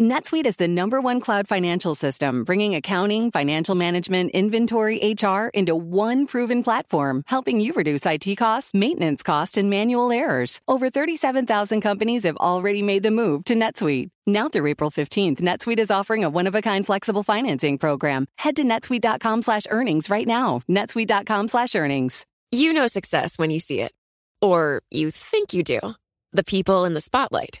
NetSuite is the number one cloud financial system, bringing accounting, financial management, inventory, HR into one proven platform, helping you reduce IT costs, maintenance costs, and manual errors. Over 37,000 companies have already made the move to NetSuite. Now through April 15th, NetSuite is offering a one-of-a-kind flexible financing program. Head to netsuite.com slash earnings right now. netsuite.com slash earnings. You know success when you see it. Or you think you do. The people in the spotlight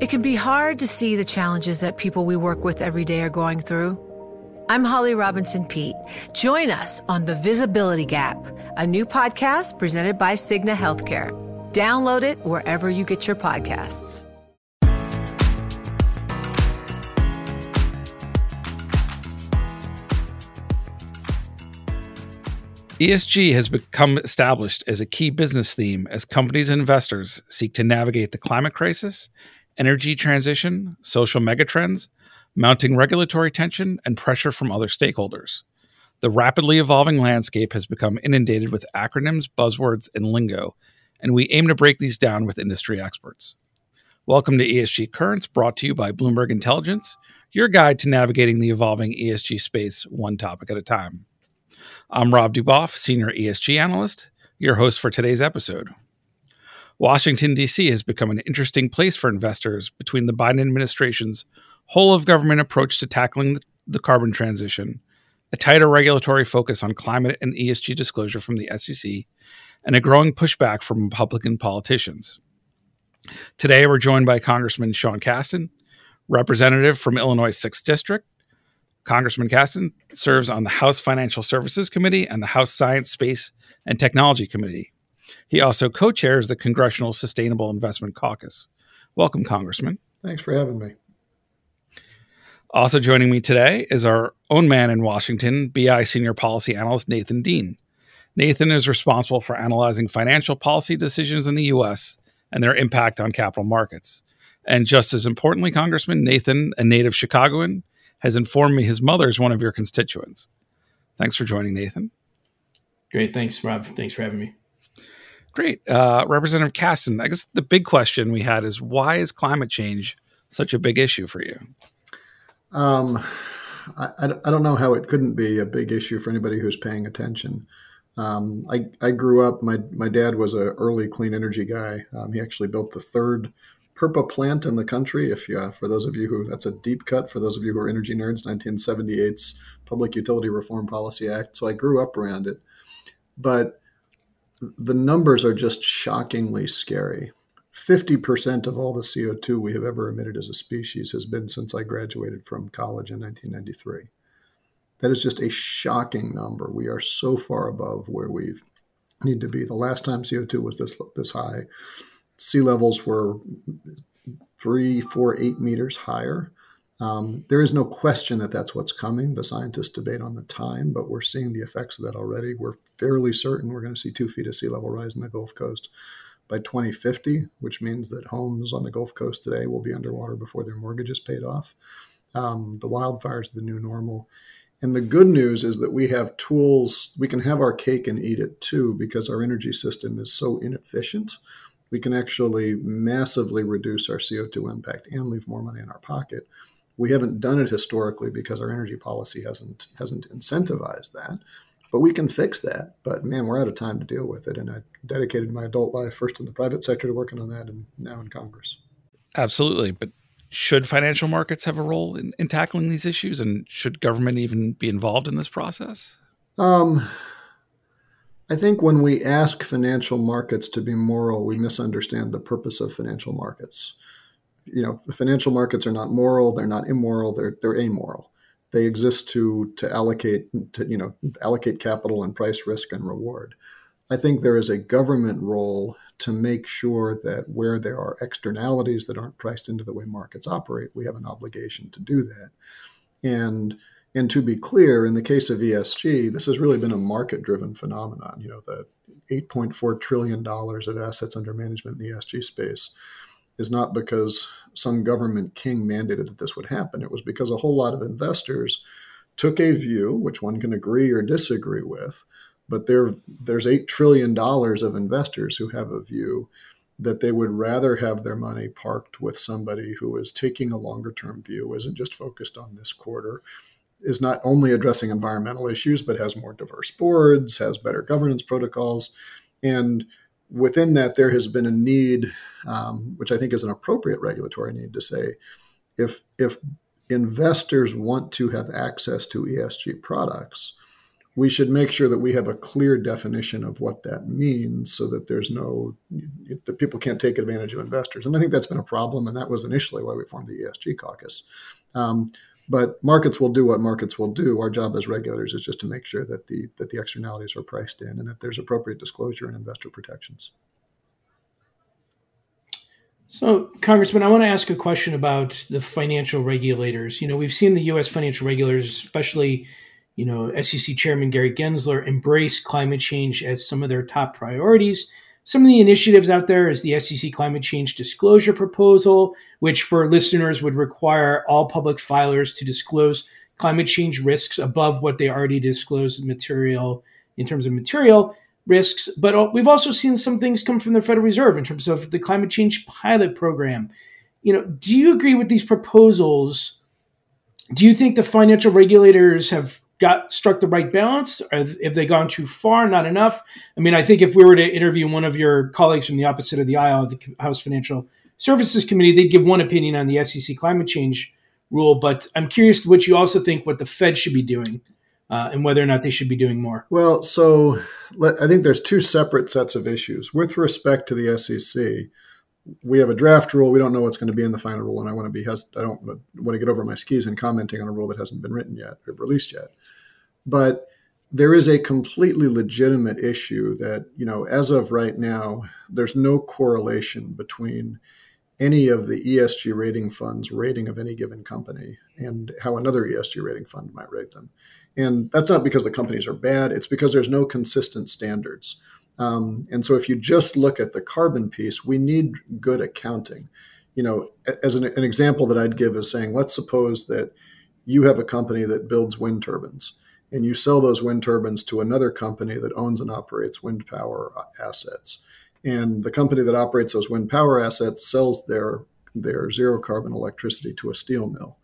It can be hard to see the challenges that people we work with every day are going through. I'm Holly Robinson Pete. Join us on The Visibility Gap, a new podcast presented by Cigna Healthcare. Download it wherever you get your podcasts. ESG has become established as a key business theme as companies and investors seek to navigate the climate crisis, energy transition, social megatrends, mounting regulatory tension, and pressure from other stakeholders. The rapidly evolving landscape has become inundated with acronyms, buzzwords, and lingo, and we aim to break these down with industry experts. Welcome to ESG Currents, brought to you by Bloomberg Intelligence, your guide to navigating the evolving ESG space one topic at a time. I'm Rob Du Boff, Senior ESG Analyst, your host for today's episode. Washington, D.C. has become an interesting place for investors between the Biden administration's whole of government approach to tackling the carbon transition, a tighter regulatory focus on climate and ESG disclosure from the SEC, and a growing pushback from Republican politicians. Today, we're joined by Congressman Sean Casten, representative from Illinois' 6th District, Congressman Casten serves on the House Financial Services Committee and the House Science, Space, and Technology Committee. He also co chairs the Congressional Sustainable Investment Caucus. Welcome, Congressman. Thanks for having me. Also joining me today is our own man in Washington, BI Senior Policy Analyst Nathan Dean. Nathan is responsible for analyzing financial policy decisions in the U.S. and their impact on capital markets. And just as importantly, Congressman, Nathan, a native Chicagoan, has informed me his mother is one of your constituents. Thanks for joining, Nathan. Great. Thanks, Rob. Thanks for having me. Great. Uh, Representative Casten, I guess the big question we had is why is climate change such a big issue for you? Um, I, I don't know how it couldn't be a big issue for anybody who's paying attention. Um, I, I grew up, my, my dad was an early clean energy guy. Um, he actually built the third PURPA plant in the country. If you, uh, for those of you who, that's a deep cut for those of you who are energy nerds, 1978's Public Utility Reform Policy Act. So I grew up around it. But the numbers are just shockingly scary. 50% of all the CO2 we have ever emitted as a species has been since I graduated from college in 1993. That is just a shocking number. We are so far above where we need to be. The last time CO2 was this this high, sea levels were three, four, eight meters higher. Um, there is no question that that's what's coming. The scientists debate on the time, but we're seeing the effects of that already. We're fairly certain we're going to see two feet of sea level rise in the Gulf Coast by 2050, which means that homes on the Gulf Coast today will be underwater before their mortgage is paid off. Um, the wildfires are the new normal. And the good news is that we have tools, we can have our cake and eat it too, because our energy system is so inefficient. We can actually massively reduce our CO2 impact and leave more money in our pocket. We haven't done it historically because our energy policy hasn't hasn't incentivized that. But we can fix that. But man, we're out of time to deal with it. And I dedicated my adult life first in the private sector to working on that and now in Congress. Absolutely. But should financial markets have a role in, in tackling these issues? And should government even be involved in this process? Um, I think when we ask financial markets to be moral, we misunderstand the purpose of financial markets. You know, the financial markets are not moral, they're not immoral, they're, they're amoral. They exist to to allocate to you know allocate capital and price risk and reward. I think there is a government role to make sure that where there are externalities that aren't priced into the way markets operate, we have an obligation to do that. And and to be clear, in the case of ESG, this has really been a market-driven phenomenon. You know, the 8.4 trillion dollars of assets under management in the ESG space is not because some government king mandated that this would happen. It was because a whole lot of investors took a view, which one can agree or disagree with, but there, there's $8 trillion of investors who have a view that they would rather have their money parked with somebody who is taking a longer term view, isn't just focused on this quarter, is not only addressing environmental issues, but has more diverse boards, has better governance protocols. And within that, there has been a need, um, which I think is an appropriate regulatory need to say, if, if investors want to have access to ESG products, we should make sure that we have a clear definition of what that means so that there's no that people can't take advantage of investors. And i think that's been a problem and that was initially why we formed the esg caucus. Um, but markets will do what markets will do our job as regulators is just to make sure that the that the externalities are priced in and that there's appropriate disclosure and investor protections so, Congressman, I want to ask a question about the financial regulators. You know, we've seen the U.S. financial regulators, especially you know, SEC Chairman Gary Gensler embrace climate change as some of their top priorities. Some of the initiatives out there is the SEC Climate Change Disclosure Proposal, which for listeners would require all public filers to disclose climate change risks above what they already disclosed material in terms of material risks. But we've also seen some things come from the Federal Reserve in terms of the climate change pilot program. You know, do you agree with these proposals? Do you think the financial regulators have got struck the right balance? Or have they gone too far? Not enough? I mean, I think if we were to interview one of your colleagues from the opposite of the aisle, the House Financial Services Committee, they'd give one opinion on the SEC climate change rule. But I'm curious what you also think what the Fed should be doing. Uh, and whether or not they should be doing more. Well, so let, I think there's two separate sets of issues with respect to the SEC we have a draft rule. We don't know what's going to be in the final rule, and I want to be has I don't want to get over my skis and commenting on a rule that hasn't been written yet or released yet. But there is a completely legitimate issue that you know as of right now, there's no correlation between any of the ESG rating funds rating of any given company and how another ESG rating fund might rate them. And that's not because the companies are bad; it's because there's no consistent standards. Um, and so if you just look at the carbon piece, we need good accounting. You know, as an, an example that I'd give is saying, let's suppose that you have a company that builds wind turbines and you sell those wind turbines to another company that owns and operates wind power assets. And the company that operates those wind power assets sells their, their zero carbon electricity to a steel mill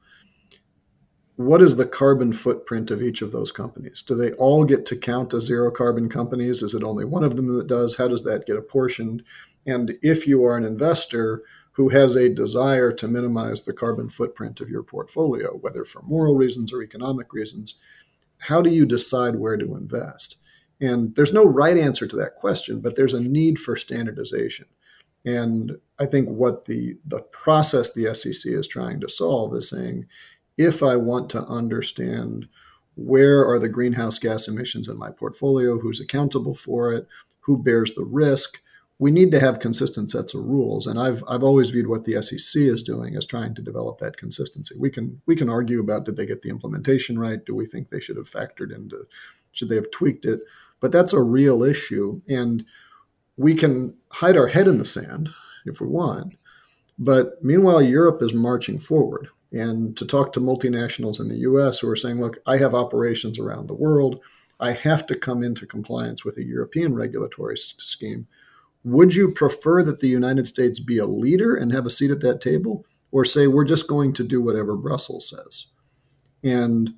what is the carbon footprint of each of those companies? Do they all get to count as zero carbon companies? Is it only one of them that does? How does that get apportioned? And if you are an investor who has a desire to minimize the carbon footprint of your portfolio, whether for moral reasons or economic reasons, how do you decide where to invest? And there's no right answer to that question, but there's a need for standardization. And I think what the, the process the SEC is trying to solve is saying, if I want to understand where are the greenhouse gas emissions in my portfolio, who's accountable for it, who bears the risk, we need to have consistent sets of rules. And I've I've always viewed what the SEC is doing as trying to develop that consistency. We can we can argue about did they get the implementation right? Do we think they should have factored into should they have tweaked it? But that's a real issue. And we can hide our head in the sand if we want. But meanwhile, Europe is marching forward and to talk to multinationals in the US who are saying, look, I have operations around the world. I have to come into compliance with a European regulatory scheme. Would you prefer that the United States be a leader and have a seat at that table, or say we're just going to do whatever Brussels says? And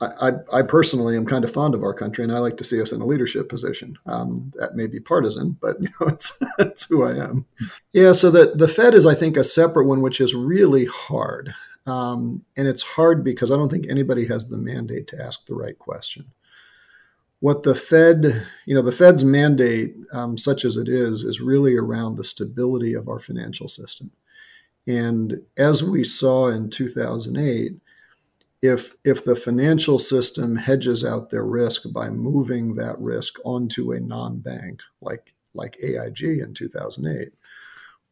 I, I, personally am kind of fond of our country, and I like to see us in a leadership position. Um, that may be partisan, but you know, it's, it's who I am. Yeah. So the the Fed is, I think, a separate one, which is really hard. Um, and it's hard because I don't think anybody has the mandate to ask the right question. What the Fed, you know, the Fed's mandate, um, such as it is, is really around the stability of our financial system. And as we saw in 2008, if if the financial system hedges out their risk by moving that risk onto a non-bank like like AIG in 2008.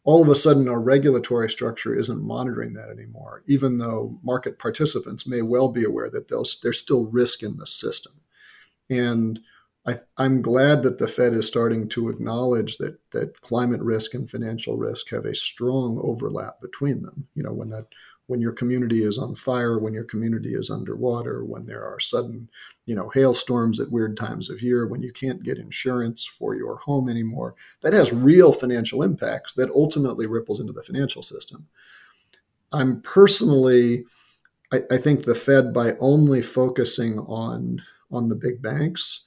All of a sudden, our regulatory structure isn't monitoring that anymore, even though market participants may well be aware that there's still risk in the system. And I, am glad that the Fed is starting to acknowledge that that climate risk and financial risk have a strong overlap between them. You know, when that when your community is on fire, when your community is underwater, when there are sudden, you know, hailstorms at weird times of year, when you can't get insurance for your home anymore, that has real financial impacts that ultimately ripples into the financial system. I'm personally, I, I think the Fed by only focusing on on the big banks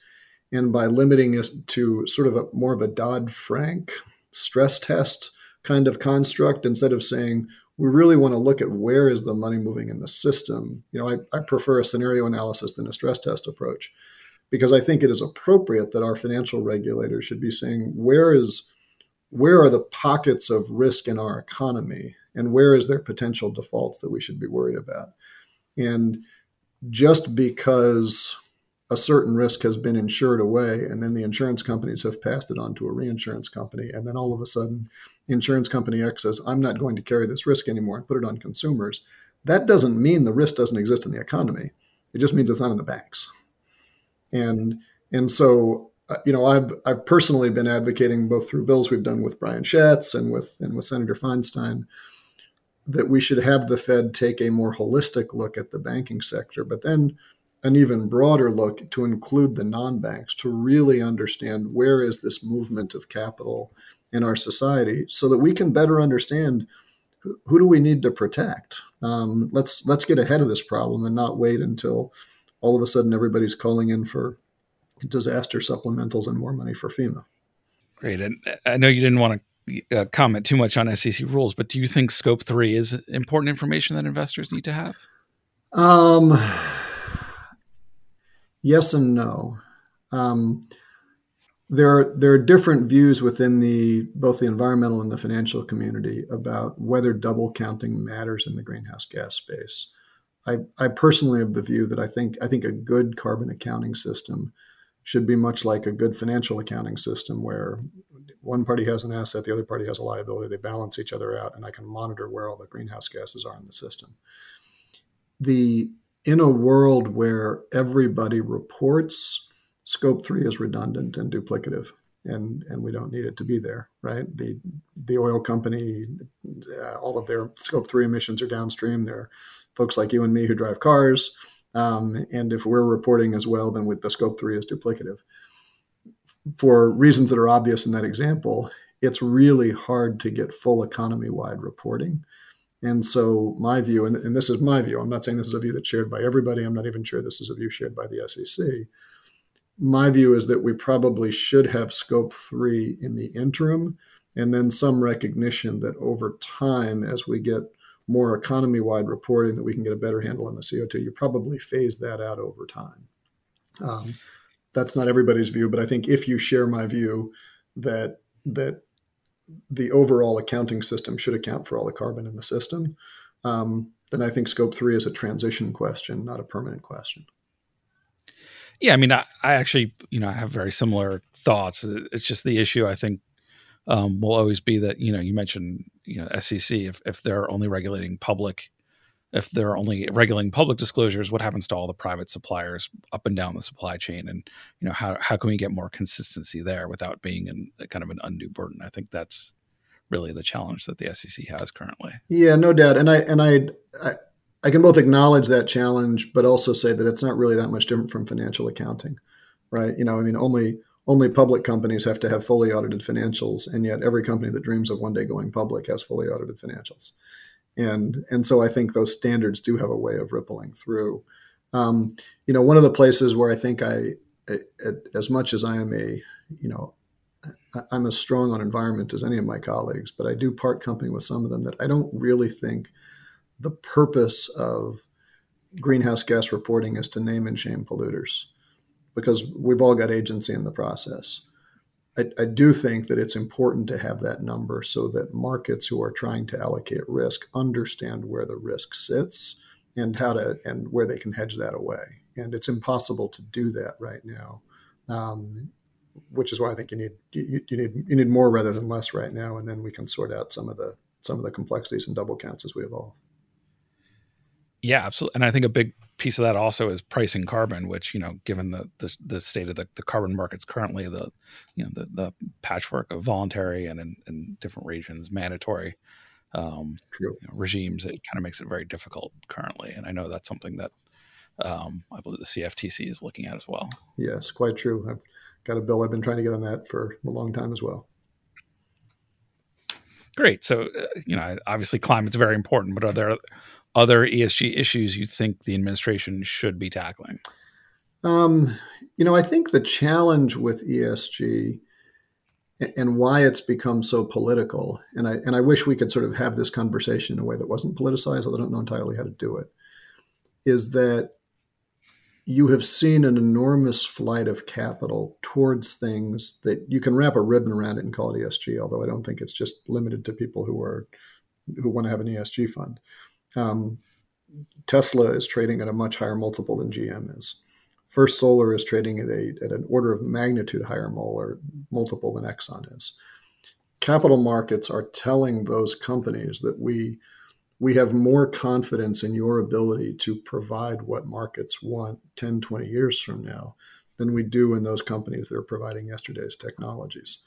and by limiting it to sort of a more of a Dodd Frank stress test kind of construct instead of saying we really want to look at where is the money moving in the system. You know, I, I prefer a scenario analysis than a stress test approach because I think it is appropriate that our financial regulators should be saying where is where are the pockets of risk in our economy and where is there potential defaults that we should be worried about. And just because a certain risk has been insured away and then the insurance companies have passed it on to a reinsurance company and then all of a sudden insurance company x says i'm not going to carry this risk anymore and put it on consumers. That doesn't mean the risk doesn't exist in the economy. It just means it's not in the banks. And and so uh, you know i've i've personally been advocating both through bills we've done with brian schatz and with and with senator feinstein that we should have the fed take a more holistic look at the banking sector. But then an even broader look to include the non-banks to really understand where is this movement of capital in our society so that we can better understand who, do we need to protect. Um, let's let's get ahead of this problem and not wait until all of a sudden everybody's calling in for disaster supplementals and more money for fema. Great. And i know you didn't want to uh, comment too much on sec rules but do you think scope 3 is important information that investors need to have? Um Yes and no. Um, there are there are different views within the both the environmental and the financial community about whether double counting matters in the greenhouse gas space. I, I personally have the view that I think I think a good carbon accounting system should be much like a good financial accounting system where one party has an asset, the other party has a liability, they balance each other out, and I can monitor where all the greenhouse gases are in the system. The in a world where everybody reports, scope three is redundant and duplicative. And, and we don't need it to be there, right? The the oil company, uh, all of their scope three emissions are downstream. There are folks like you and me who drive cars, um, and if we're reporting as well, then with the scope three is duplicative. For reasons that are obvious in that example, it's really hard to get full economy wide reporting. And so, my view, and, and, this is my view, I'm not saying this is a view that's shared by everybody. I'm not even sure this is a view shared by the SEC. My view is that we probably should have scope three in the interim, and then some recognition that over time, as we get more economy wide reporting, that we can get a better handle on the CO2. You probably phase that out over time. Um, that's not everybody's view, but I think if you share my view that that the overall accounting system should account for all the carbon in the system, um, then I think scope three is a transition question, not a permanent question. Yeah, I mean, I, I actually, you know, I have very similar thoughts. It's just the issue. I think um, will always be that you know you mentioned you know SEC if if they're only regulating public if they're only regulating public disclosures, what happens to all the private suppliers up and down the supply chain? And you know, how how can we get more consistency there without being in kind of an undue burden? I think that's really the challenge that the SEC has currently. Yeah, no doubt. And I and I, I I can both acknowledge that challenge, but also say that it's not really that much different from financial accounting, right? You know, I mean, only only public companies have to have fully audited financials, and yet every company that dreams of one day going public has fully audited financials and and so I think those standards do have a way of rippling through. Um, you know, one of the places where I think I, I, as much as I am a, you know, I'm as strong on environment as any of my colleagues, but I do part company with some of them that I don't really think the purpose of greenhouse gas reporting is to name and shame polluters because we've all got agency in the process. I, I, do think that it's important to have that number so that markets who are trying to allocate risk understand where the risk sits and how to and where they can hedge that away. And it's impossible to do that right now. Um, which is why I think you need you, you, need you need more rather than less right now, and then we can sort out some of the some of the complexities and double counts as we evolve. Yeah, absolutely. And I think a big piece of that also is pricing carbon, which you know, given the the, the state of the, the carbon markets currently, the you know the, the patchwork of voluntary and in, in different regions mandatory um, you know, regimes, it kind of makes it very difficult currently. And I know that's something that um, I believe the CFTC is looking at as well. Yes, quite true. I've got a bill I've been trying to get on that for a long time as well. Great. So, uh, you know, obviously climate's very important, but are there other ESG issues you think the administration should be tackling? Um, you know, I think the challenge with ESG and why it's become so political, and I and I wish we could sort of have this conversation in a way that wasn't politicized, although I don't know entirely how to do it, is that you have seen an enormous flight of capital towards things that you can wrap a ribbon around it and call it ESG, although I don't think it's just limited to people who are who want to have an ESG fund. Um, Tesla is trading at a much higher multiple than GM is. First Solar is trading at a at an order of magnitude higher multiple than Exxon is. Capital markets are telling those companies that we we have more confidence in your ability to provide what markets want 10, 20 years from now than we do in those companies that are providing yesterday's technologies.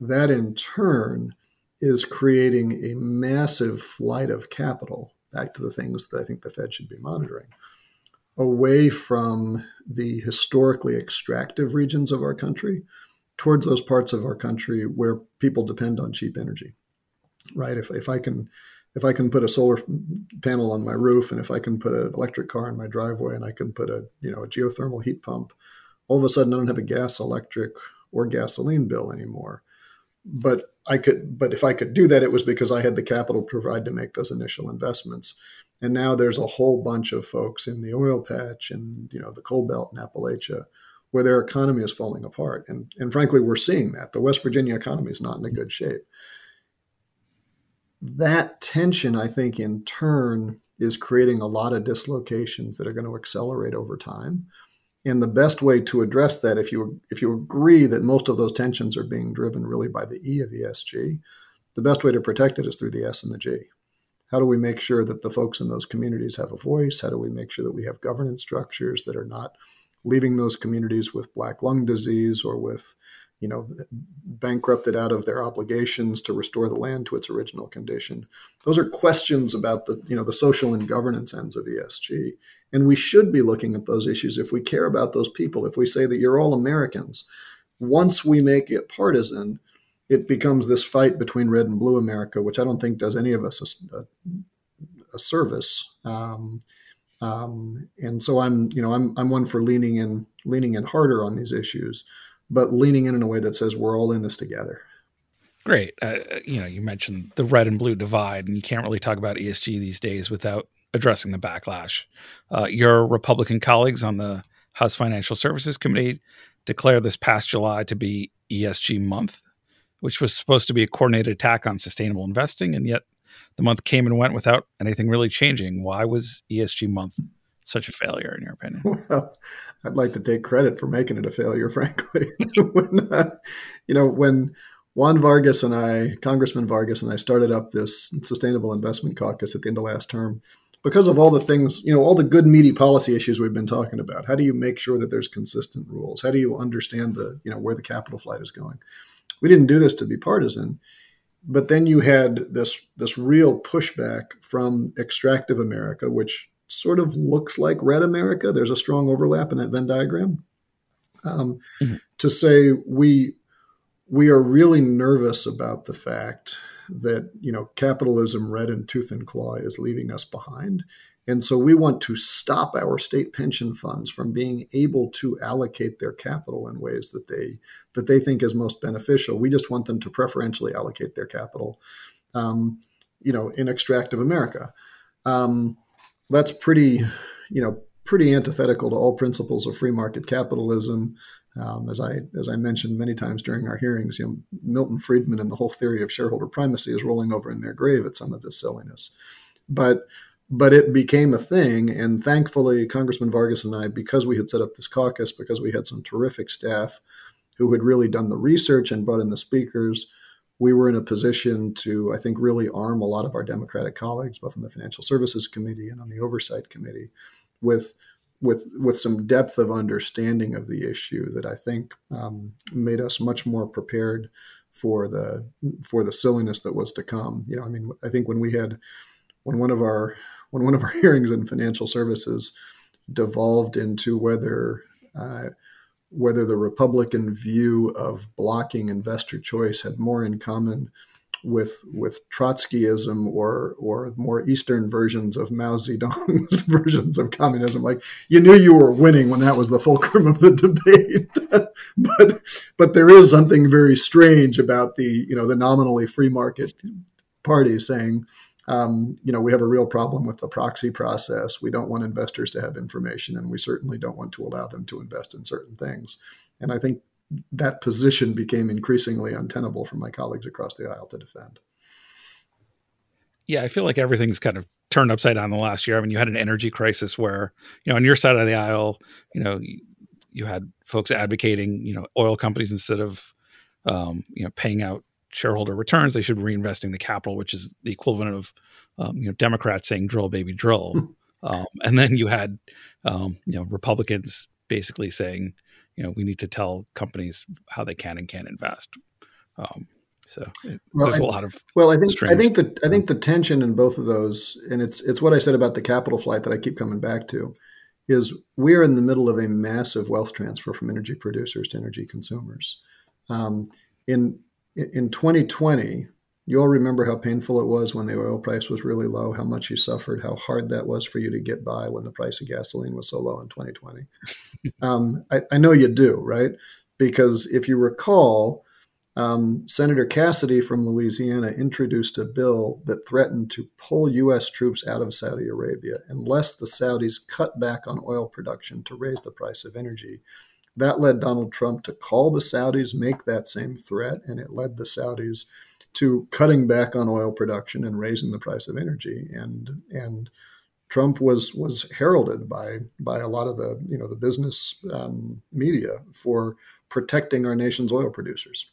That in turn is creating a massive flight of capital back to the things that I think the Fed should be monitoring away from the historically extractive regions of our country towards those parts of our country where people depend on cheap energy right if, if i can if I can put a solar panel on my roof and if I can put an electric car in my driveway and I can put a you know a geothermal heat pump, all of a sudden I don't have a gas, electric, or gasoline bill anymore. But I could, but if I could do that, it was because I had the capital provide to make those initial investments. And now there's a whole bunch of folks in the oil patch and you know the coal belt in Appalachia where their economy is falling apart. And and frankly, we're seeing that. The West Virginia economy is not in a good shape that tension, I think, in turn is creating a lot of dislocations that are going to accelerate over time. And the best way to address that, if you if you agree that most of those tensions are being driven really by the E of ESG, the best way to protect it is through the S and the G. How do we make sure that the folks in those communities have a voice? How do we make sure that we have governance structures that are not leaving those communities with black lung disease or with you know, bankrupted out of their obligations to restore the land to its original condition. Those are questions about the, you know, the social and governance ends of ESG. And we should be looking at those issues if we care about those people. If we say that you're all Americans, once we make it partisan, it becomes this fight between red and blue America, which I don't think does any of us a, a, service. Um, um, and so I'm, you know, I'm, I'm one for leaning in, leaning in harder on these issues but leaning in in a way that says we're all in this together. Great. Uh, you know, you mentioned the red and blue divide, and you can't really talk about ESG these days without addressing the backlash. Uh, your Republican colleagues on the House Financial Services Committee declared this past July to be ESG month, which was supposed to be a coordinated attack on sustainable investing, and yet the month came and went without anything really changing. Why was ESG month such a failure in your opinion? Well, I'd like to take credit for making it a failure, frankly. when, uh, you know, when Juan Vargas and I, Congressman Vargas and I, started up this Sustainable Investment Caucus at the end of last term, because of all the things, you know, all the good, meaty policy issues we've been talking about. How do you make sure that there's consistent rules? How do you understand the, you know, where the capital flight is going? We didn't do this to be partisan but then you had this this real pushback from extractive America, which sort of looks like red America. There's a strong overlap in that Venn diagram. Um, mm-hmm. To say we we are really nervous about the fact that you know capitalism, red in tooth and claw, is leaving us behind. And so we want to stop our state pension funds from being able to allocate their capital in ways that they that they think is most beneficial. We just want them to preferentially allocate their capital, um, you know, in extractive America. Um, that's pretty, you know, pretty antithetical to all principles of free market capitalism. Um, as I as I mentioned many times during our hearings, you know, Milton Friedman and the whole theory of shareholder primacy is rolling over in their grave at some of this silliness. But but it became a thing, and thankfully, Congressman Vargas and I, because we had set up this caucus, because we had some terrific staff who had really done the research and brought in the speakers, we were in a position to, I think, really arm a lot of our Democratic colleagues, both on the Financial Services Committee and on the Oversight Committee, with with with some depth of understanding of the issue that I think um, made us much more prepared for the for the silliness that was to come. You know, I mean, I think when we had when one of our when one of our hearings in financial services devolved into whether uh, whether the Republican view of blocking investor choice had more in common with with Trotskyism or or more Eastern versions of Mao Zedong's versions of communism. Like you knew you were winning when that was the fulcrum of the debate, but but there is something very strange about the you know the nominally free market party saying. Um, you know, we have a real problem with the proxy process. We don't want investors to have information, and we certainly don't want to allow them to invest in certain things. And I think that position became increasingly untenable for my colleagues across the aisle to defend. Yeah, I feel like everything's kind of turned upside down the last year. I mean, you had an energy crisis where, you know, on your side of the aisle, you know, you, had folks advocating, you know, oil companies instead of, um, you know, paying out shareholder returns, they should be reinvesting the capital, which is the equivalent of, um, you know, Democrats saying "drill, baby, drill," hmm. um, and then you had, um, you know, Republicans basically saying, you know we need to tell companies how they can and can't invest. Um, so well, there's I, a lot of well, I think I think the I think the tension in both of those, and it's it's what I said about the capital flight that I keep coming back to, is we are in the middle of a massive wealth transfer from energy producers to energy consumers. Um, in in 2020, you all remember how painful it was when the oil price was really low, how much you suffered, how hard that was for you to get by when the price of gasoline was so low in 2020. um, I, I, know you do, right? Because if you recall, um, Senator Cassidy from Louisiana introduced a bill that threatened to pull U.S. troops out of Saudi Arabia unless the Saudis cut back on oil production to raise the price of energy. That led Donald Trump to call the Saudis, make that same threat, and it led the Saudis to cutting back on oil production and raising the price of energy. And and Trump was was heralded by by a lot of the you know the business um, media for protecting our nation's oil producers.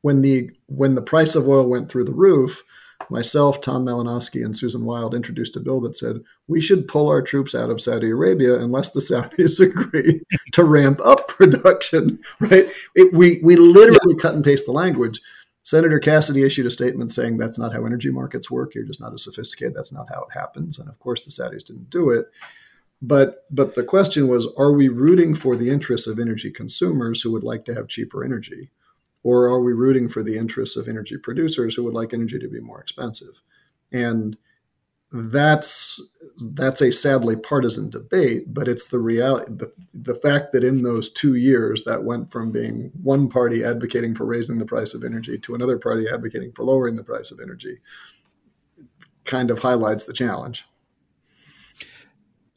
When the when the price of oil went through the roof, myself, Tom Malinowski, and Susan Wild introduced a bill that said we should pull our troops out of Saudi Arabia unless the Saudis agree to ramp up production. Right? It, we we literally yeah. cut and paste the language. Senator Cassidy issued a statement saying that's not how energy markets work. You're just not as sophisticated. That's not how it happens. And of course, the Saudis didn't do it. But but the question was, are we rooting for the interests of energy consumers who would like to have cheaper energy, or are we rooting for the interests of energy producers who would like energy to be more expensive? And that's that's a sadly partisan debate, but it's the reality. The, the fact that in those two years, that went from being one party advocating for raising the price of energy to another party advocating for lowering the price of energy, kind of highlights the challenge.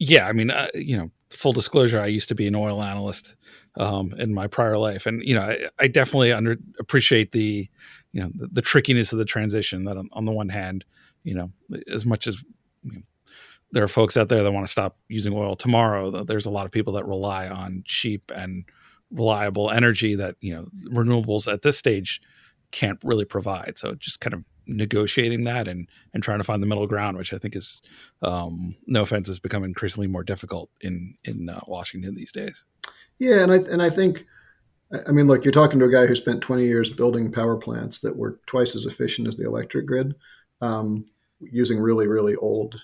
Yeah, I mean, uh, you know, full disclosure, I used to be an oil analyst um, in my prior life, and you know, I, I definitely under appreciate the, you know, the, the trickiness of the transition. That on, on the one hand you know, as much as you know, there are folks out there that want to stop using oil tomorrow, there's a lot of people that rely on cheap and reliable energy that, you know, renewables at this stage can't really provide. So just kind of negotiating that and and trying to find the middle ground, which I think is, um, no offense, has become increasingly more difficult in in uh, Washington these days. Yeah, and I and I think, I mean, look, you're talking to a guy who spent 20 years building power plants that were twice as efficient as the electric grid um, using really, really old,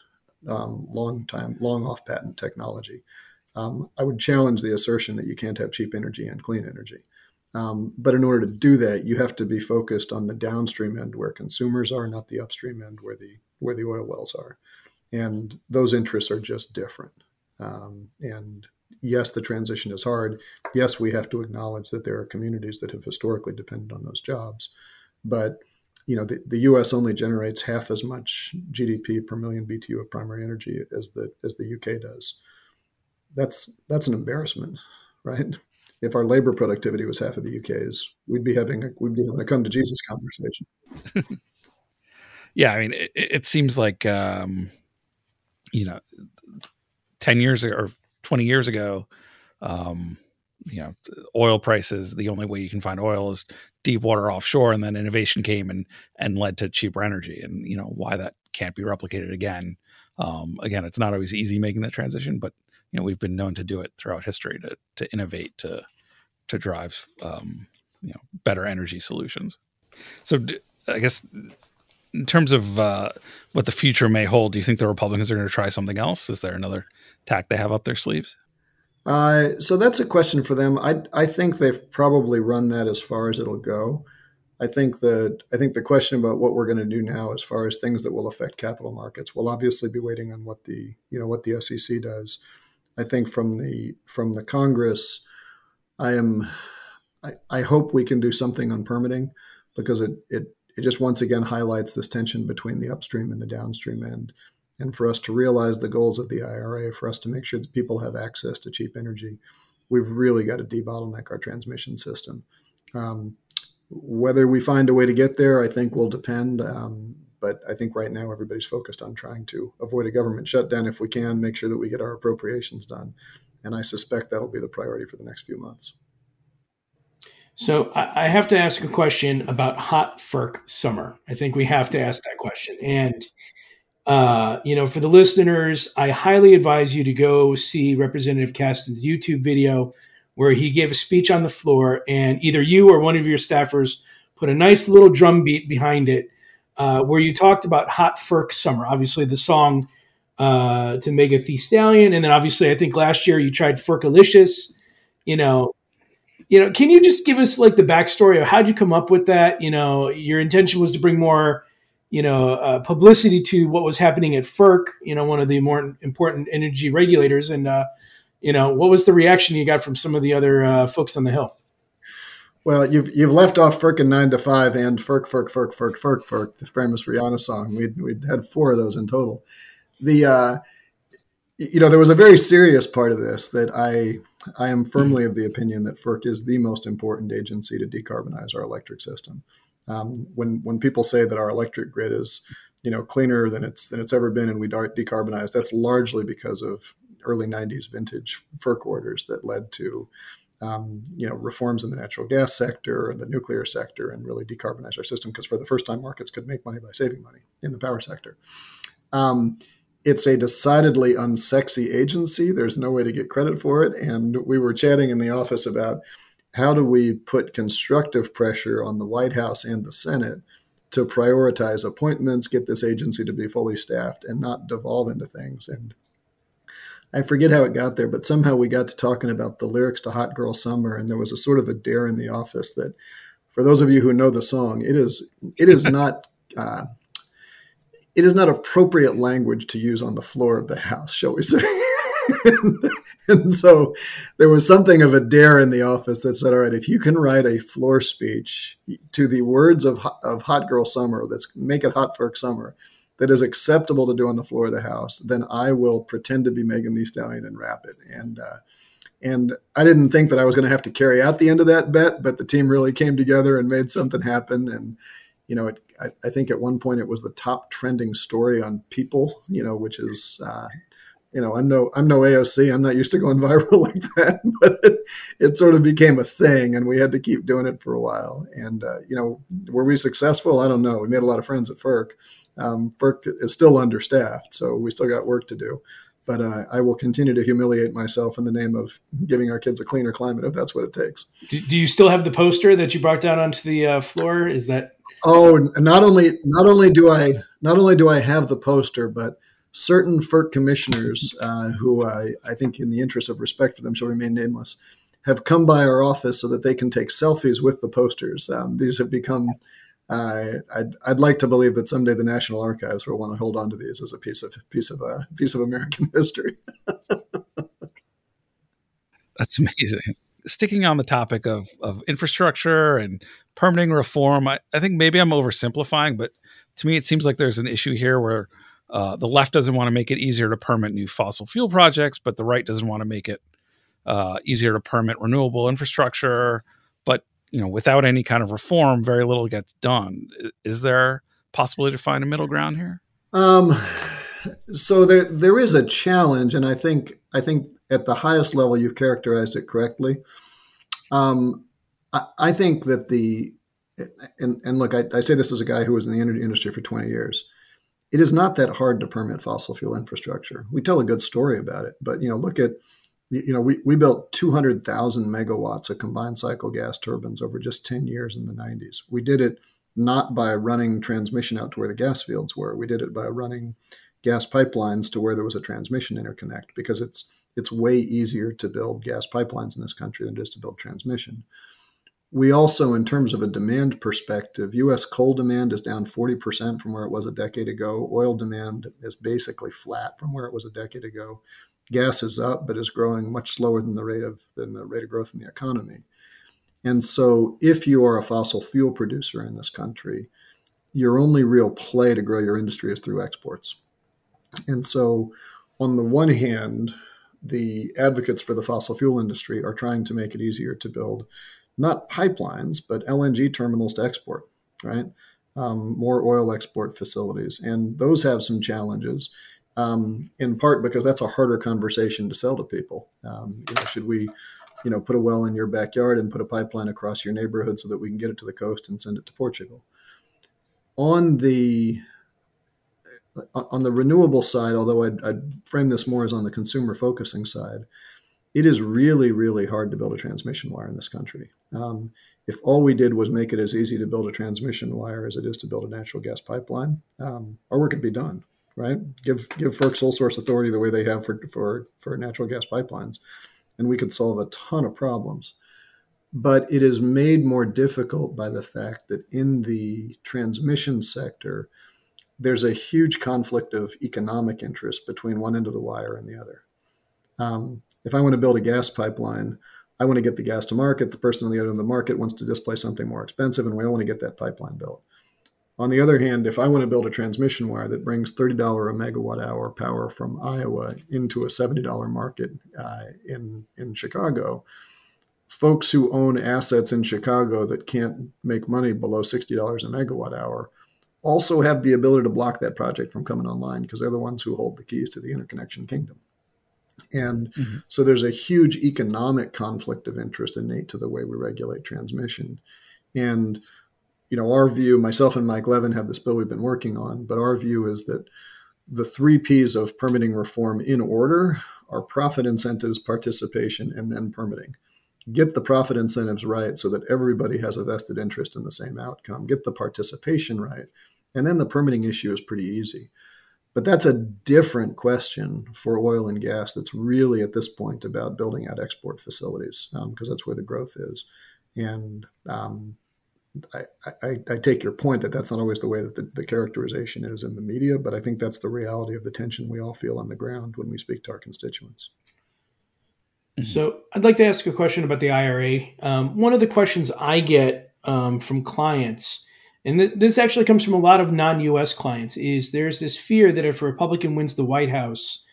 um, long time, long off patent technology. Um, I would challenge the assertion that you can't have cheap energy and clean energy. Um, but in order to do that, you have to be focused on the downstream end where consumers are, not the upstream end where the where the oil wells are. And those interests are just different. Um, and yes, the transition is hard. Yes, we have to acknowledge that there are communities that have historically depended on those jobs. But you know, the, the U.S. only generates half as much GDP per million BTU of primary energy as the as the UK does. That's that's an embarrassment, right? If our labor productivity was half of the UK's, we'd be having a we'd be having a come to Jesus conversation. yeah, I mean, it, it seems like um, you know, ten years or twenty years ago, um, you know oil prices the only way you can find oil is deep water offshore and then innovation came and and led to cheaper energy. And you know why that can't be replicated again um, again it's not always easy making that transition but you know we've been known to do it throughout history to to innovate to to drive um, you know better energy solutions. So i guess in terms of uh, what the future may hold do you think the republicans are going to try something else is there another tack they have up their sleeves uh, so that's a question for them. I I think they've probably run that as far as it'll go. I think that I think the question about what we're going to do now, as far as things that will affect capital markets, we'll obviously be waiting on what the you know what the SEC does. I think from the from the Congress, I am I, I hope we can do something on permitting because it it it just once again highlights this tension between the upstream and the downstream end and for us to realize the goals of the IRA, for us to make sure that people have access to cheap energy, we've really got to debottleneck our transmission system. Um, whether we find a way to get there, I think will depend. Um, but I think right now everybody's focused on trying to avoid a government shutdown if we can, make sure that we get our appropriations done. And I suspect that'll be the priority for the next few months. So I have to ask a question about hot FERC summer. I think we have to ask that question. And uh, you know, for the listeners, I highly advise you to go see Representative Casten's YouTube video where he gave a speech on the floor, and either you or one of your staffers put a nice little drum beat behind it, uh, where you talked about Hot FERC Summer, obviously the song uh, to Megan Thee Stallion, and then obviously I think last year you tried Ferkalicious. You know, you know, can you just give us like the backstory of how'd you come up with that? You know, your intention was to bring more you know, uh, publicity to what was happening at FERC, you know, one of the more important energy regulators. And, uh, you know, what was the reaction you got from some of the other uh, folks on the Hill? Well, you've you've left off FERC and nine to five and FERC, FERC, FERC, FERC, FERC, FERC, the famous Rihanna song. We'd, we'd had four of those in total. The, uh, you know, there was a very serious part of this that I I am firmly of the opinion that FERC is the most important agency to decarbonize our electric system. Um, when when people say that our electric grid is you know cleaner than it's than it's ever been and we decarbonize, that's largely because of early 90s vintage FERC orders that led to um, you know reforms in the natural gas sector and the nuclear sector and really decarbonize our system because for the first time markets could make money by saving money in the power sector. Um, it's a decidedly unsexy agency. There's no way to get credit for it. And we were chatting in the office about how do we put constructive pressure on the White House and the Senate to prioritize appointments, get this agency to be fully staffed, and not devolve into things? And I forget how it got there, but somehow we got to talking about the lyrics to Hot Girl Summer, and there was a sort of a dare in the office that, for those of you who know the song, it is it is not. Uh, it is not appropriate language to use on the floor of the house, shall we say? and so there was something of a dare in the office that said, all right, if you can write a floor speech to the words of, of Hot Girl Summer, that's make it hot FERC summer, that is acceptable to do on the floor of the house, then I will pretend to be Megan Thee Stallion and rap it. And, uh, and I didn't think that I was going to have to carry out the end of that bet, but the team really came together and made something happen. And, you know, it, I, I, think at one point it was the top trending story on People, you know, which is uh, you know, I'm no I'm no AOC. I'm not used to going viral like that, but it, it, sort of became a thing, and we had to keep doing it for a while. And uh, you know, were we successful? I don't know. We made a lot of friends at FERC. Um, FERC is still understaffed, so we still got work to do. But uh, I will continue to humiliate myself in the name of giving our kids a cleaner climate if that's what it takes. Do, do you still have the poster that you brought down onto the uh, floor? Is that? Oh, not only not only do I not only do I have the poster, but certain FERC commissioners, uh, who I, I think, in the interest of respect for them, shall remain nameless, have come by our office so that they can take selfies with the posters. Um, these have become. I'd, I'd like to believe that someday the National Archives will want to hold on to these as a piece of piece of uh, piece of American history. That's amazing. Sticking on the topic of of infrastructure and permitting reform, I, I think maybe I'm oversimplifying, but to me, it seems like there's an issue here where uh, the left doesn't want to make it easier to permit new fossil fuel projects, but the right doesn't want to make it uh, easier to permit renewable infrastructure. You know, without any kind of reform, very little gets done. Is there possibility to find a middle ground here? Um, so there there is a challenge, and I think I think at the highest level you've characterized it correctly. Um, I, I, think that the and and look, I, I say this as a guy who was in the energy industry for 20 years. It is not that hard to permit fossil fuel infrastructure. We tell a good story about it, but you know, look at you know, we, we built 200,000 megawatts of combined cycle gas turbines over just 10 years in the 90s. We did it not by running transmission out to where the gas fields were. We did it by running gas pipelines to where there was a transmission interconnect because it's it's way easier to build gas pipelines in this country than is to build transmission. We also, in terms of a demand perspective, US coal demand is down 40% from where it was a decade ago. Oil demand is basically flat from where it was a decade ago. Gas is up, but is growing much slower than the rate of than the rate of growth in the economy. And so, if you are a fossil fuel producer in this country, your only real play to grow your industry is through exports. And so, on the one hand, the advocates for the fossil fuel industry are trying to make it easier to build not pipelines, but LNG terminals to export, right? Um, more oil export facilities. And those have some challenges, um, in part because that's a harder conversation to sell to people. Um, you know, should we you know, put a well in your backyard and put a pipeline across your neighborhood so that we can get it to the coast and send it to Portugal. On the on the renewable side, although I'd, I'd frame this more as on the consumer focusing side, it is really, really hard to build a transmission wire in this country. Um, if all we did was make it as easy to build a transmission wire as it is to build a natural gas pipeline, um, our work could be done, right? Give give FERC sole source authority the way they have for for for natural gas pipelines, and we could solve a ton of problems. But it is made more difficult by the fact that in the transmission sector, there's a huge conflict of economic interest between one end of the wire and the other. Um, if I want to build a gas pipeline, I want to get the gas to market. The person on the other end of the market wants to display something more expensive, and we don't want to get that pipeline built. On the other hand, if I want to build a transmission wire that brings $30 a megawatt hour power from Iowa into a $70 market uh, in, in Chicago, folks who own assets in Chicago that can't make money below $60 a megawatt hour also have the ability to block that project from coming online because they're the ones who hold the keys to the interconnection kingdom. And mm-hmm. so there's a huge economic conflict of interest innate to the way we regulate transmission. And you know, our view, myself and Mike Levin have this bill we've been working on, but our view is that the three P's of permitting reform in order are profit incentives, participation, and then permitting. Get the profit incentives right so that everybody has a vested interest in the same outcome. Get the participation right. And then the permitting issue is pretty easy. But that's a different question for oil and gas that's really at this point about building out export facilities because um, that's where the growth is. And um, I, I, I, take your point that that's not always the way that the, the, characterization is in the media, but I think that's the reality of the tension we all feel on the ground when we speak to our constituents. Mm-hmm. So I'd like to ask a question about the IRA. Um, one of the questions I get um, from clients, and th- this actually comes from a lot of non-U.S. clients, is there's this fear that if a Republican wins the White House,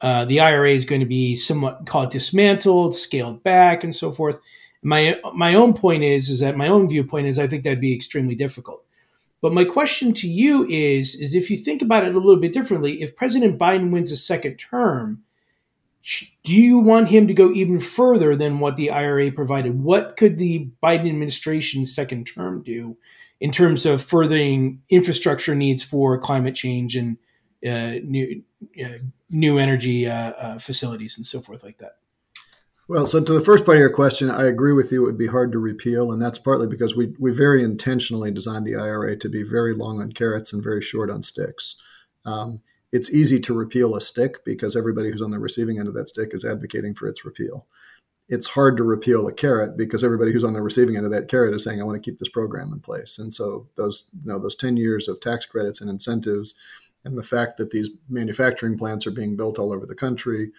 uh, the IRA is going to be somewhat called dismantled, scaled back, and so forth my my own point is is that my own viewpoint is I think that'd be extremely difficult. But my question to you is is if you think about it a little bit differently, if President Biden wins a second term, do you want him to go even further than what the IRA provided? What could the Biden administration's second term do in terms of furthering infrastructure needs for climate change and uh, new uh, new energy uh, uh facilities and so forth like that? Well, so to the first part of your question, I agree with you. It would be hard to repeal, and that's partly because we we very intentionally designed the IRA to be very long on carrots and very short on sticks. Um, it's easy to repeal a stick because everybody who's on the receiving end of that stick is advocating for its repeal. It's hard to repeal a carrot because everybody who's on the receiving end of that carrot is saying, "I want to keep this program in place." And so those you know those ten years of tax credits and incentives, and the fact that these manufacturing plants are being built all over the country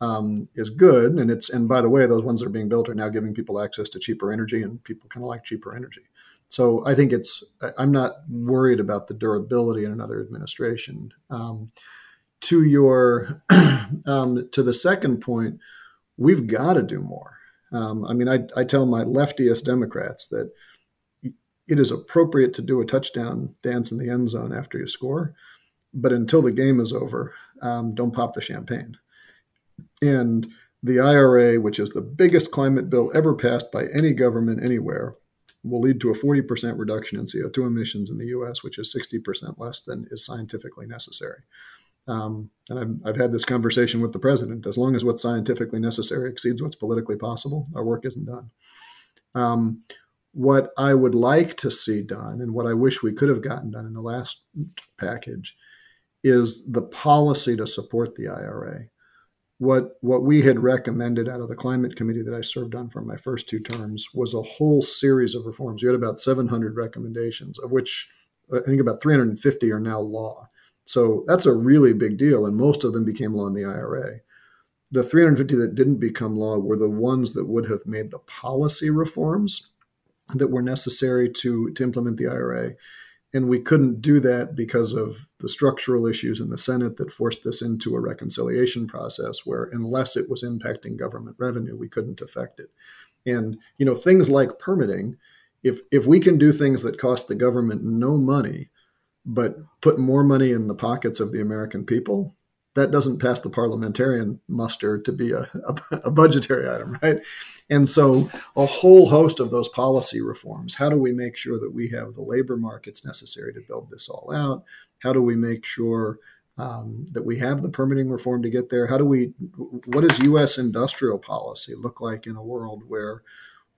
um, is good. And it's and by the way, those ones that are being built are now giving people access to cheaper energy, and people kind of like cheaper energy. So I think it's I'm not worried about the durability in another administration. Um, to your um, to the second point, we've got to do more. Um, I mean, I, I tell my leftiest Democrats that it is appropriate to do a touchdown dance in the end zone after you score, but until the game is over, um, don't pop the champagne. And the IRA, which is the biggest climate bill ever passed by any government anywhere, will lead to a 40% reduction in CO2 emissions in the US, which is 60% less than is scientifically necessary. Um, and I've, I've had this conversation with the president. As long as what's scientifically necessary exceeds what's politically possible, our work isn't done. Um, what I would like to see done, and what I wish we could have gotten done in the last package, is the policy to support the IRA. What, what we had recommended out of the climate committee that I served on for my first two terms was a whole series of reforms. We had about 700 recommendations, of which I think about 350 are now law. So that's a really big deal, and most of them became law in the IRA. The 350 that didn't become law were the ones that would have made the policy reforms that were necessary to, to implement the IRA. And we couldn't do that because of the structural issues in the Senate that forced this into a reconciliation process where, unless it was impacting government revenue, we couldn't affect it. And, you know, things like permitting, if, if we can do things that cost the government no money, but put more money in the pockets of the American people, that doesn't pass the parliamentarian muster to be a, a, a, budgetary item, right? And so, a whole host of those policy reforms. How do we make sure that we have the labor markets necessary to build this all out? How do we make sure um, that we have the permitting reform to get there? How do we, what does U.S. industrial policy look like in a world where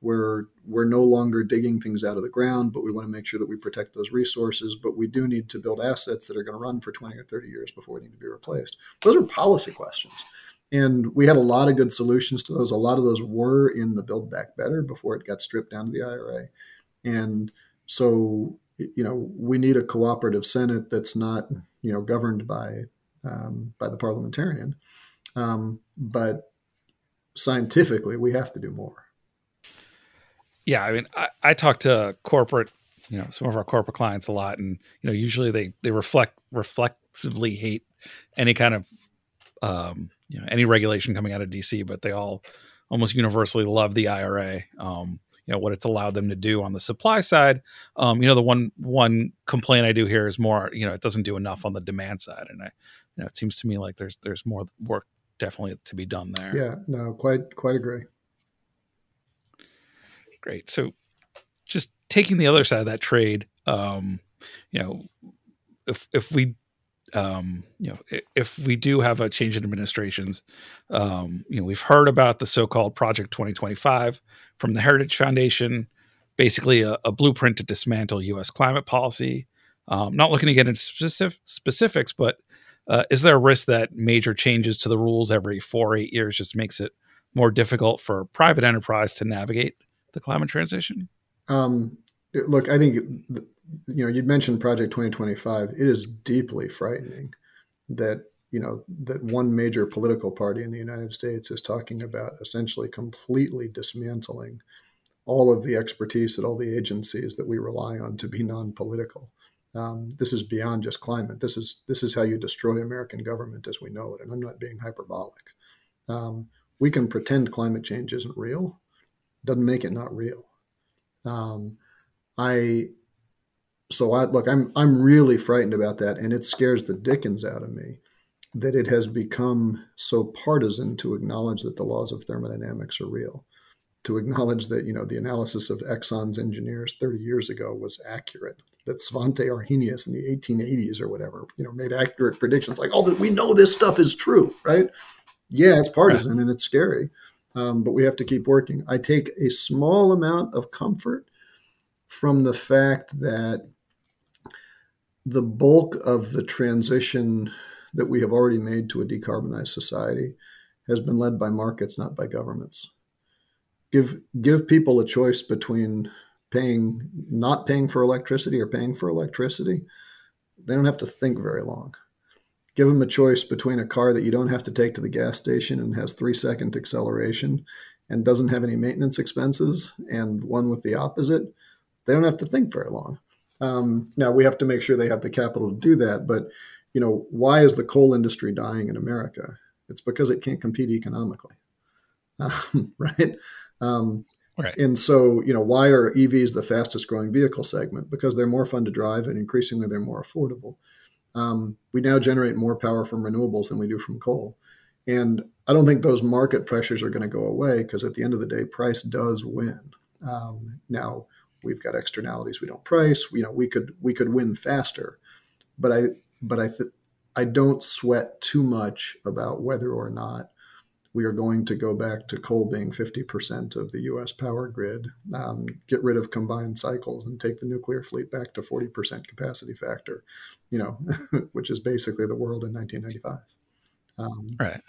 we're we're no longer digging things out of the ground, but we want to make sure that we protect those resources. But we do need to build assets that are going to run for 20 or 30 years before they need to be replaced. Those are policy questions. And we had a lot of good solutions to those. A lot of those were in the Build Back Better before it got stripped down to the IRA. And so, you know, we need a cooperative Senate that's not, you know, governed by um, by the parliamentarian. Um, but scientifically, we have to do more yeah, I mean, I, I talk to corporate, you know, some of our corporate clients a lot, and you know, usually they they reflect reflexively hate any kind of, um, you know, any regulation coming out of DC, but they all almost universally love the IRA. Um, you know what it's allowed them to do on the supply side. Um, you know, the one one complaint I do hear is more, you know, it doesn't do enough on the demand side, and I, you know, it seems to me like there's there's more work definitely to be done there. Yeah, no, quite quite agree. Great. So just taking the other side of that trade, um, you know, if if we um, you know, if we do have a change in administrations, um, you know, we've heard about the so-called Project 2025 from the Heritage Foundation, basically a, a blueprint to dismantle U.S. climate policy. Um, not looking to get into specific, specifics, but uh, is there a risk that major changes to the rules every four or eight years just makes it more difficult for private enterprise to navigate the climate transition? Um, look, I think you know you mentioned Project 2025. It is deeply frightening that you know that one major political party in the United States is talking about essentially completely dismantling all of the expertise at all the agencies that we rely on to be non-political. Um, this is beyond just climate. This is this is how you destroy American government as we know it. And I'm not being hyperbolic. Um, we can pretend climate change isn't real, doesn't make it not real. Um, I so I look, I'm I'm really frightened about that, and it scares the dickens out of me that it has become so partisan to acknowledge that the laws of thermodynamics are real, to acknowledge that you know the analysis of Exxon's engineers 30 years ago was accurate, that Svante Arrhenius in the 1880s or whatever you know made accurate predictions like all oh, that we know this stuff is true, right? Yeah, it's partisan and it's scary, um, but we have to keep working. I take a small amount of comfort from the fact that the bulk of the transition that we have already made to a decarbonized society has been led by markets, not by governments. Give give people a choice between paying not paying for electricity or paying for electricity. They don't have to think very long give them a choice between a car that you don't have to take to the gas station and has three second acceleration and doesn't have any maintenance expenses and one with the opposite, they don't have to think very long. Um, now we have to make sure they have the capital to do that. But you know, why is the coal industry dying in America? It's because it can't compete economically, um, right? Um, right? And so, you know, why are EVs the fastest growing vehicle segment? Because they're more fun to drive and increasingly they're more affordable. Um, we now generate more power from renewables than we do from coal. And I don't think those market pressures are going to go away because at the end of the day, price does win. Um, now we've got externalities we don't price. You know, we could we could win faster, but I but I th- I don't sweat too much about whether or not we are going to go back to coal being 50% of the US power grid, um, get rid of combined cycles, and take the nuclear fleet back to 40% capacity factor, you know, which is basically the world in 1995. Um, right.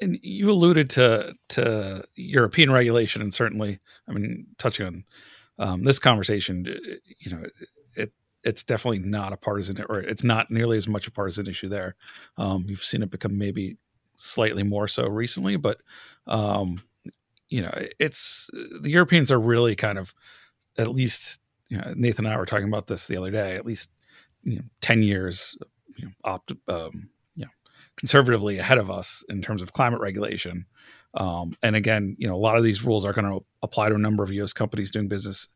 And you alluded to to European regulation, and certainly, I mean, touching on um, this conversation, you know, it it's definitely not a partisan, or it's not nearly as much a partisan issue there. Um, you've seen it become maybe slightly more so recently, but um, you know, it's the Europeans are really kind of at least. You know, Nathan and I were talking about this the other day. At least you know, ten years, you know, opt, um, you know, conservatively ahead of us in terms of climate regulation. Um, and again, you know, a lot of these rules are going to apply to a number of U.S. companies doing business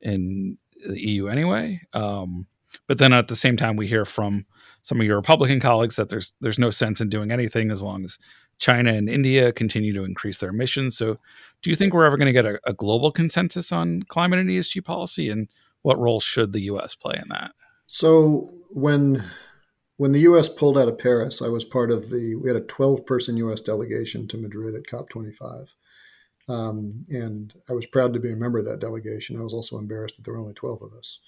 in the EU anyway. Um, but then at the same time, we hear from some of your Republican colleagues that there's there's no sense in doing anything as long as China and India continue to increase their emissions. So, do you think we're ever going to get a, a, global consensus on climate and ESG policy, and what role should the U.S. play in that? So, when when the U.S. pulled out of Paris, I was part of the. We had a 12 person U.S. delegation to Madrid at COP25. Um, and I was proud to be a member of that delegation. I was also embarrassed that there were only 12 of us.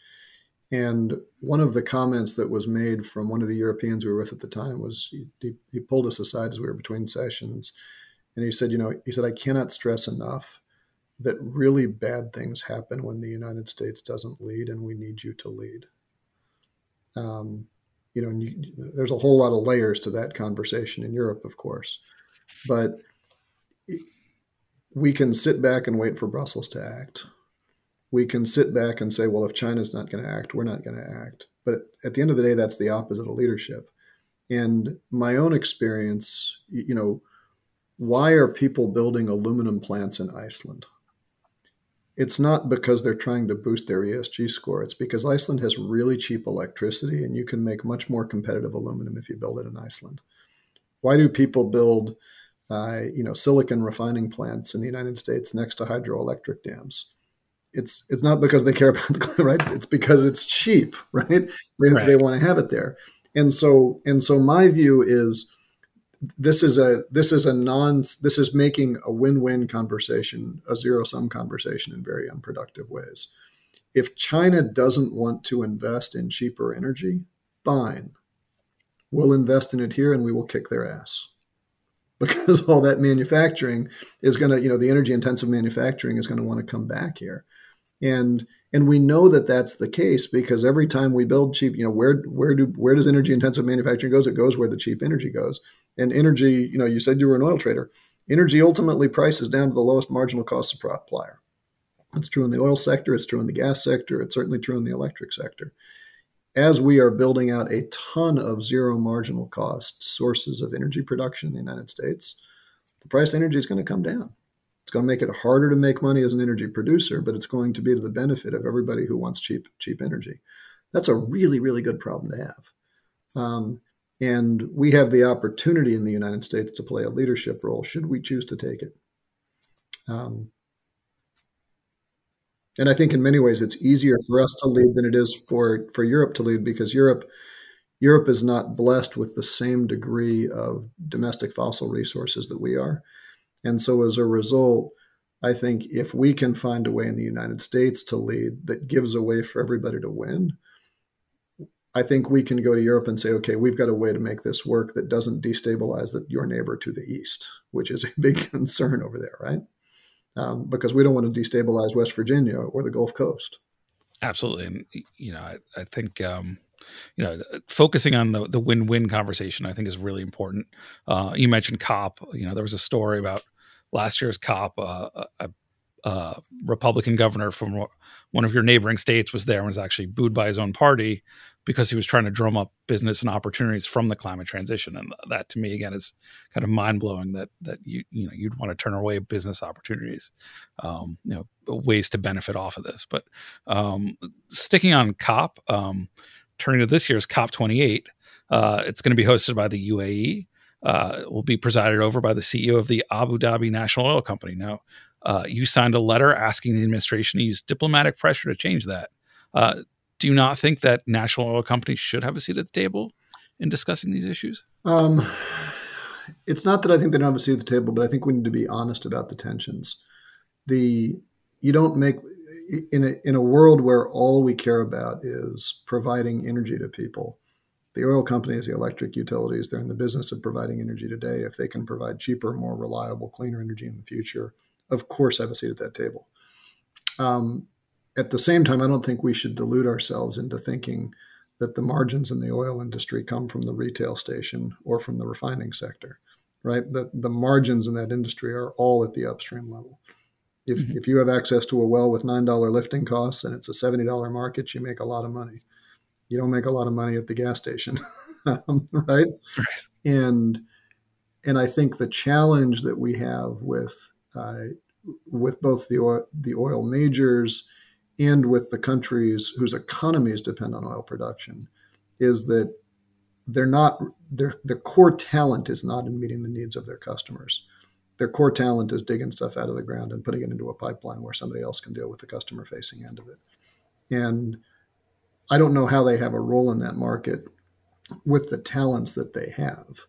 And one of the comments that was made from one of the Europeans we were with at the time was he, he, pulled us aside as we were between sessions. And he said, You know, he said, I cannot stress enough that really bad things happen when the United States doesn't lead, and we need you to lead. Um, you know, you, there's a whole lot of layers to that conversation in Europe, of course. But we can sit back and wait for Brussels to act we can sit back and say, well, if China's not going to act, we're not going to act. But at the end of the day, that's the opposite of leadership. And my own experience, you know, why are people building aluminum plants in Iceland? It's not because they're trying to boost their ESG score. It's because Iceland has really cheap electricity and you can make much more competitive aluminum if you build it in Iceland. Why do people build, uh, you know, silicon refining plants in the United States next to hydroelectric dams? It's it's not because they care about the climate, right? It's because it's cheap right? They, right. they want to have it there. And so and so my view is this is a this is a non this is making a win-win conversation a zero sum conversation in very unproductive ways. If china doesn't want to invest in cheaper energy fine. We'll invest in it here and we will kick their ass. Because all that manufacturing is going to you know the energy intensive manufacturing is going to want to come back here and and we know that that's the case because every time we build cheap you know where where do where does energy intensive manufacturing goes? It goes where the cheap energy goes. And energy you know you said you were an oil trader. Energy ultimately prices down to the lowest marginal cost supplier. It's true in the oil sector. It's true in the gas sector. It's certainly true in the electric sector. As we are building out a ton of zero marginal cost sources of energy production in the united states the price of energy is going to come down it's going to make it harder to make money as an energy producer, but it's going to be to the benefit of everybody who wants cheap cheap energy. That's a really really good problem to have. Um, and we have the opportunity in the United States to play a leadership role should we choose to take it. Um, and I think in many ways it's easier for us to lead than it is for, for Europe to lead because Europe Europe is not blessed with the same degree of domestic fossil resources that we are. And so as a result, I think if we can find a way in the United States to lead that gives a way for everybody to win, I think we can go to Europe and say, okay, we've got a way to make this work that doesn't destabilize the, your neighbor to the east, which is a big concern over there, right? Um, because we don't want to destabilize West Virginia or the Gulf Coast. Absolutely, and you know, I, I think um, you know focusing on the the win win conversation, I think is really important. Uh, you mentioned COP. You know, there was a story about last year's COP, uh, a, a, Republican governor from one of your neighboring states was there and was actually booed by his own party because he was trying to drum up business and opportunities from the climate transition. And that, to me, again, is kind of mind blowing that that you you know you'd want to turn away business opportunities, um, you know, ways to benefit off of this. But um, sticking on COP, um, turning to this year's COP 28, uh, it's going to be hosted by the UAE. Uh, will be presided over by the CEO of the Abu Dhabi National Oil Company. Now, uh, you signed a letter asking the administration to use diplomatic pressure to change that. Uh, do you not think that national oil companies should have a seat at the table in discussing these issues? Um, it's not that I think they don't have a seat at the table, but I think we need to be honest about the tensions. The you don't make in a in a world where all we care about is providing energy to people. The oil companies, the electric utilities, they're in the business of providing energy today. If they can provide cheaper, more reliable, cleaner energy in the future, of course, I have a seat at that table. Um, at the same time, I don't think we should delude ourselves into thinking that the margins in the oil industry come from the retail station or from the refining sector, right? The, the margins in that industry are all at the upstream level. If, mm-hmm. if you have access to a well with $9 lifting costs and it's a $70 market, you make a lot of money. You don't make a lot of money at the gas station, um, right? right? And and I think the challenge that we have with uh, with both the oil, the oil majors and with the countries whose economies depend on oil production is that they're not their their core talent is not in meeting the needs of their customers. Their core talent is digging stuff out of the ground and putting it into a pipeline where somebody else can deal with the customer facing end of it. And I don't know how they have a role in that market with the talents that they have.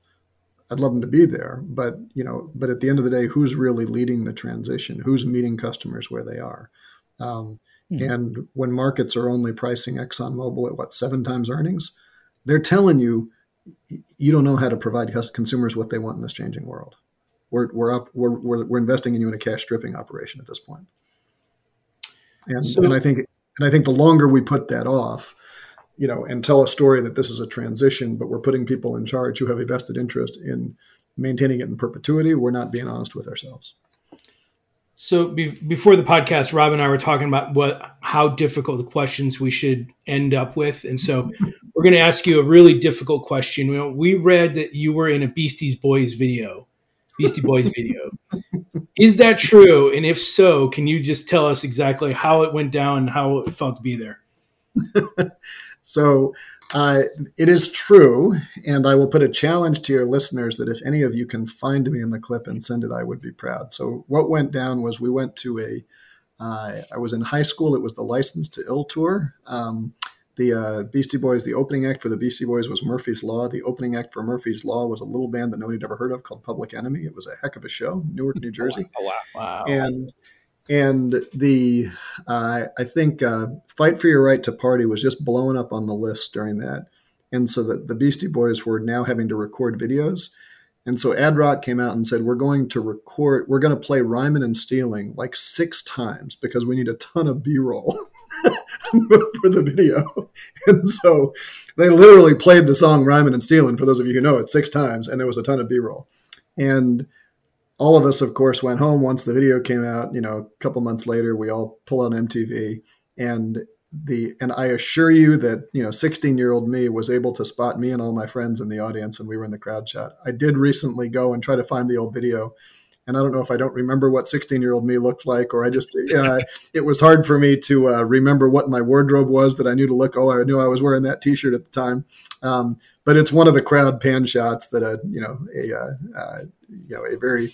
I'd love them to be there, but you know, but at the end of the day, who's really leading the transition? Who's meeting customers where they are? Um, Mm-hmm. And when markets are only pricing ExxonMobil at what, seven times earnings, they're telling you you don't know how to provide consumers what they want in this changing world. We're, we're up, we're, we're, we're investing in you in a cash stripping operation at this point. And, so, and I think, and I think the longer we put that off, you know, and tell a story that this is a transition, but we're putting people in charge who have a vested interest in maintaining it in perpetuity, we're not being honest with ourselves. So be- before the podcast, Rob and I were talking about what how difficult the questions we should end up with, and so we're going to ask you a really difficult question. You know, we read that you were in a Beasties Boys video, Beastie Boys video. Is that true? And if so, can you just tell us exactly how it went down and how it felt to be there? so uh, it is true, and I will put a challenge to your listeners that if any of you can find me in the clip and send it, I would be proud. So what went down was we went to a. Uh, I was in high school. It was the License to Ill tour. Um, the uh, Beastie Boys, the opening act for the Beastie Boys was Murphy's Law. The opening act for Murphy's Law was a little band that nobody had ever heard of called Public Enemy. It was a heck of a show, Newark, New Jersey. Oh, wow. wow. And and the uh, I think uh, "Fight for Your Right to Party" was just blowing up on the list during that, and so that the Beastie Boys were now having to record videos, and so Ad Rock came out and said, "We're going to record, we're going to play Rhymin' and Stealing like six times because we need a ton of B-roll." for the video. And so they literally played the song Rhymin' and Stealing, for those of you who know it, six times, and there was a ton of B roll. And all of us, of course, went home once the video came out. You know, a couple months later, we all pull on MTV, and the and I assure you that you know, 16 year old me was able to spot me and all my friends in the audience, and we were in the crowd shot. I did recently go and try to find the old video, and I don't know if I don't remember what 16 year old me looked like, or I just uh, it was hard for me to uh, remember what my wardrobe was that I knew to look. Oh, I knew I was wearing that T-shirt at the time. Um, but it's one of the crowd pan shots that a you know a uh, uh you know a very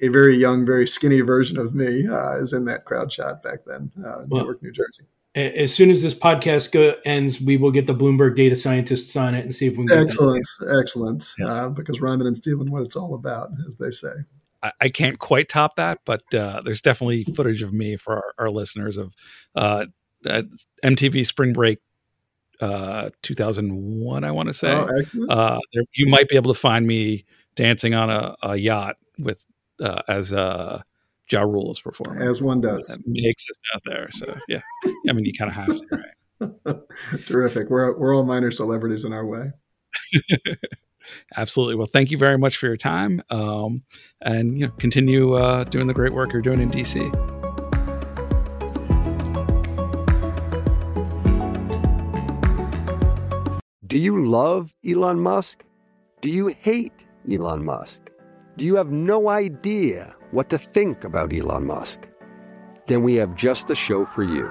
a very young, very skinny version of me uh, is in that crowd shot back then, uh, well, Newark, New Jersey. As soon as this podcast go, ends, we will get the Bloomberg data scientists on it and see if we can. excellent, excellent. Yeah. Uh, because Rhymin' and Stealing, what it's all about, as they say. I, I can't quite top that, but uh, there's definitely footage of me for our, our listeners of uh, MTV Spring Break uh, 2001, I want to say. Oh, excellent. Uh, there, you might be able to find me dancing on a, a yacht with uh, as uh, Ja Rule's performer, as one does. That makes it out there. So yeah, I mean, you kind of have to, right? Terrific. We're we're all minor celebrities in our way. Absolutely. Well, thank you very much for your time, um, and you know, continue uh, doing the great work you're doing in DC. Do you love Elon Musk? Do you hate Elon Musk? Do you have no idea what to think about Elon Musk? Then we have just the show for you.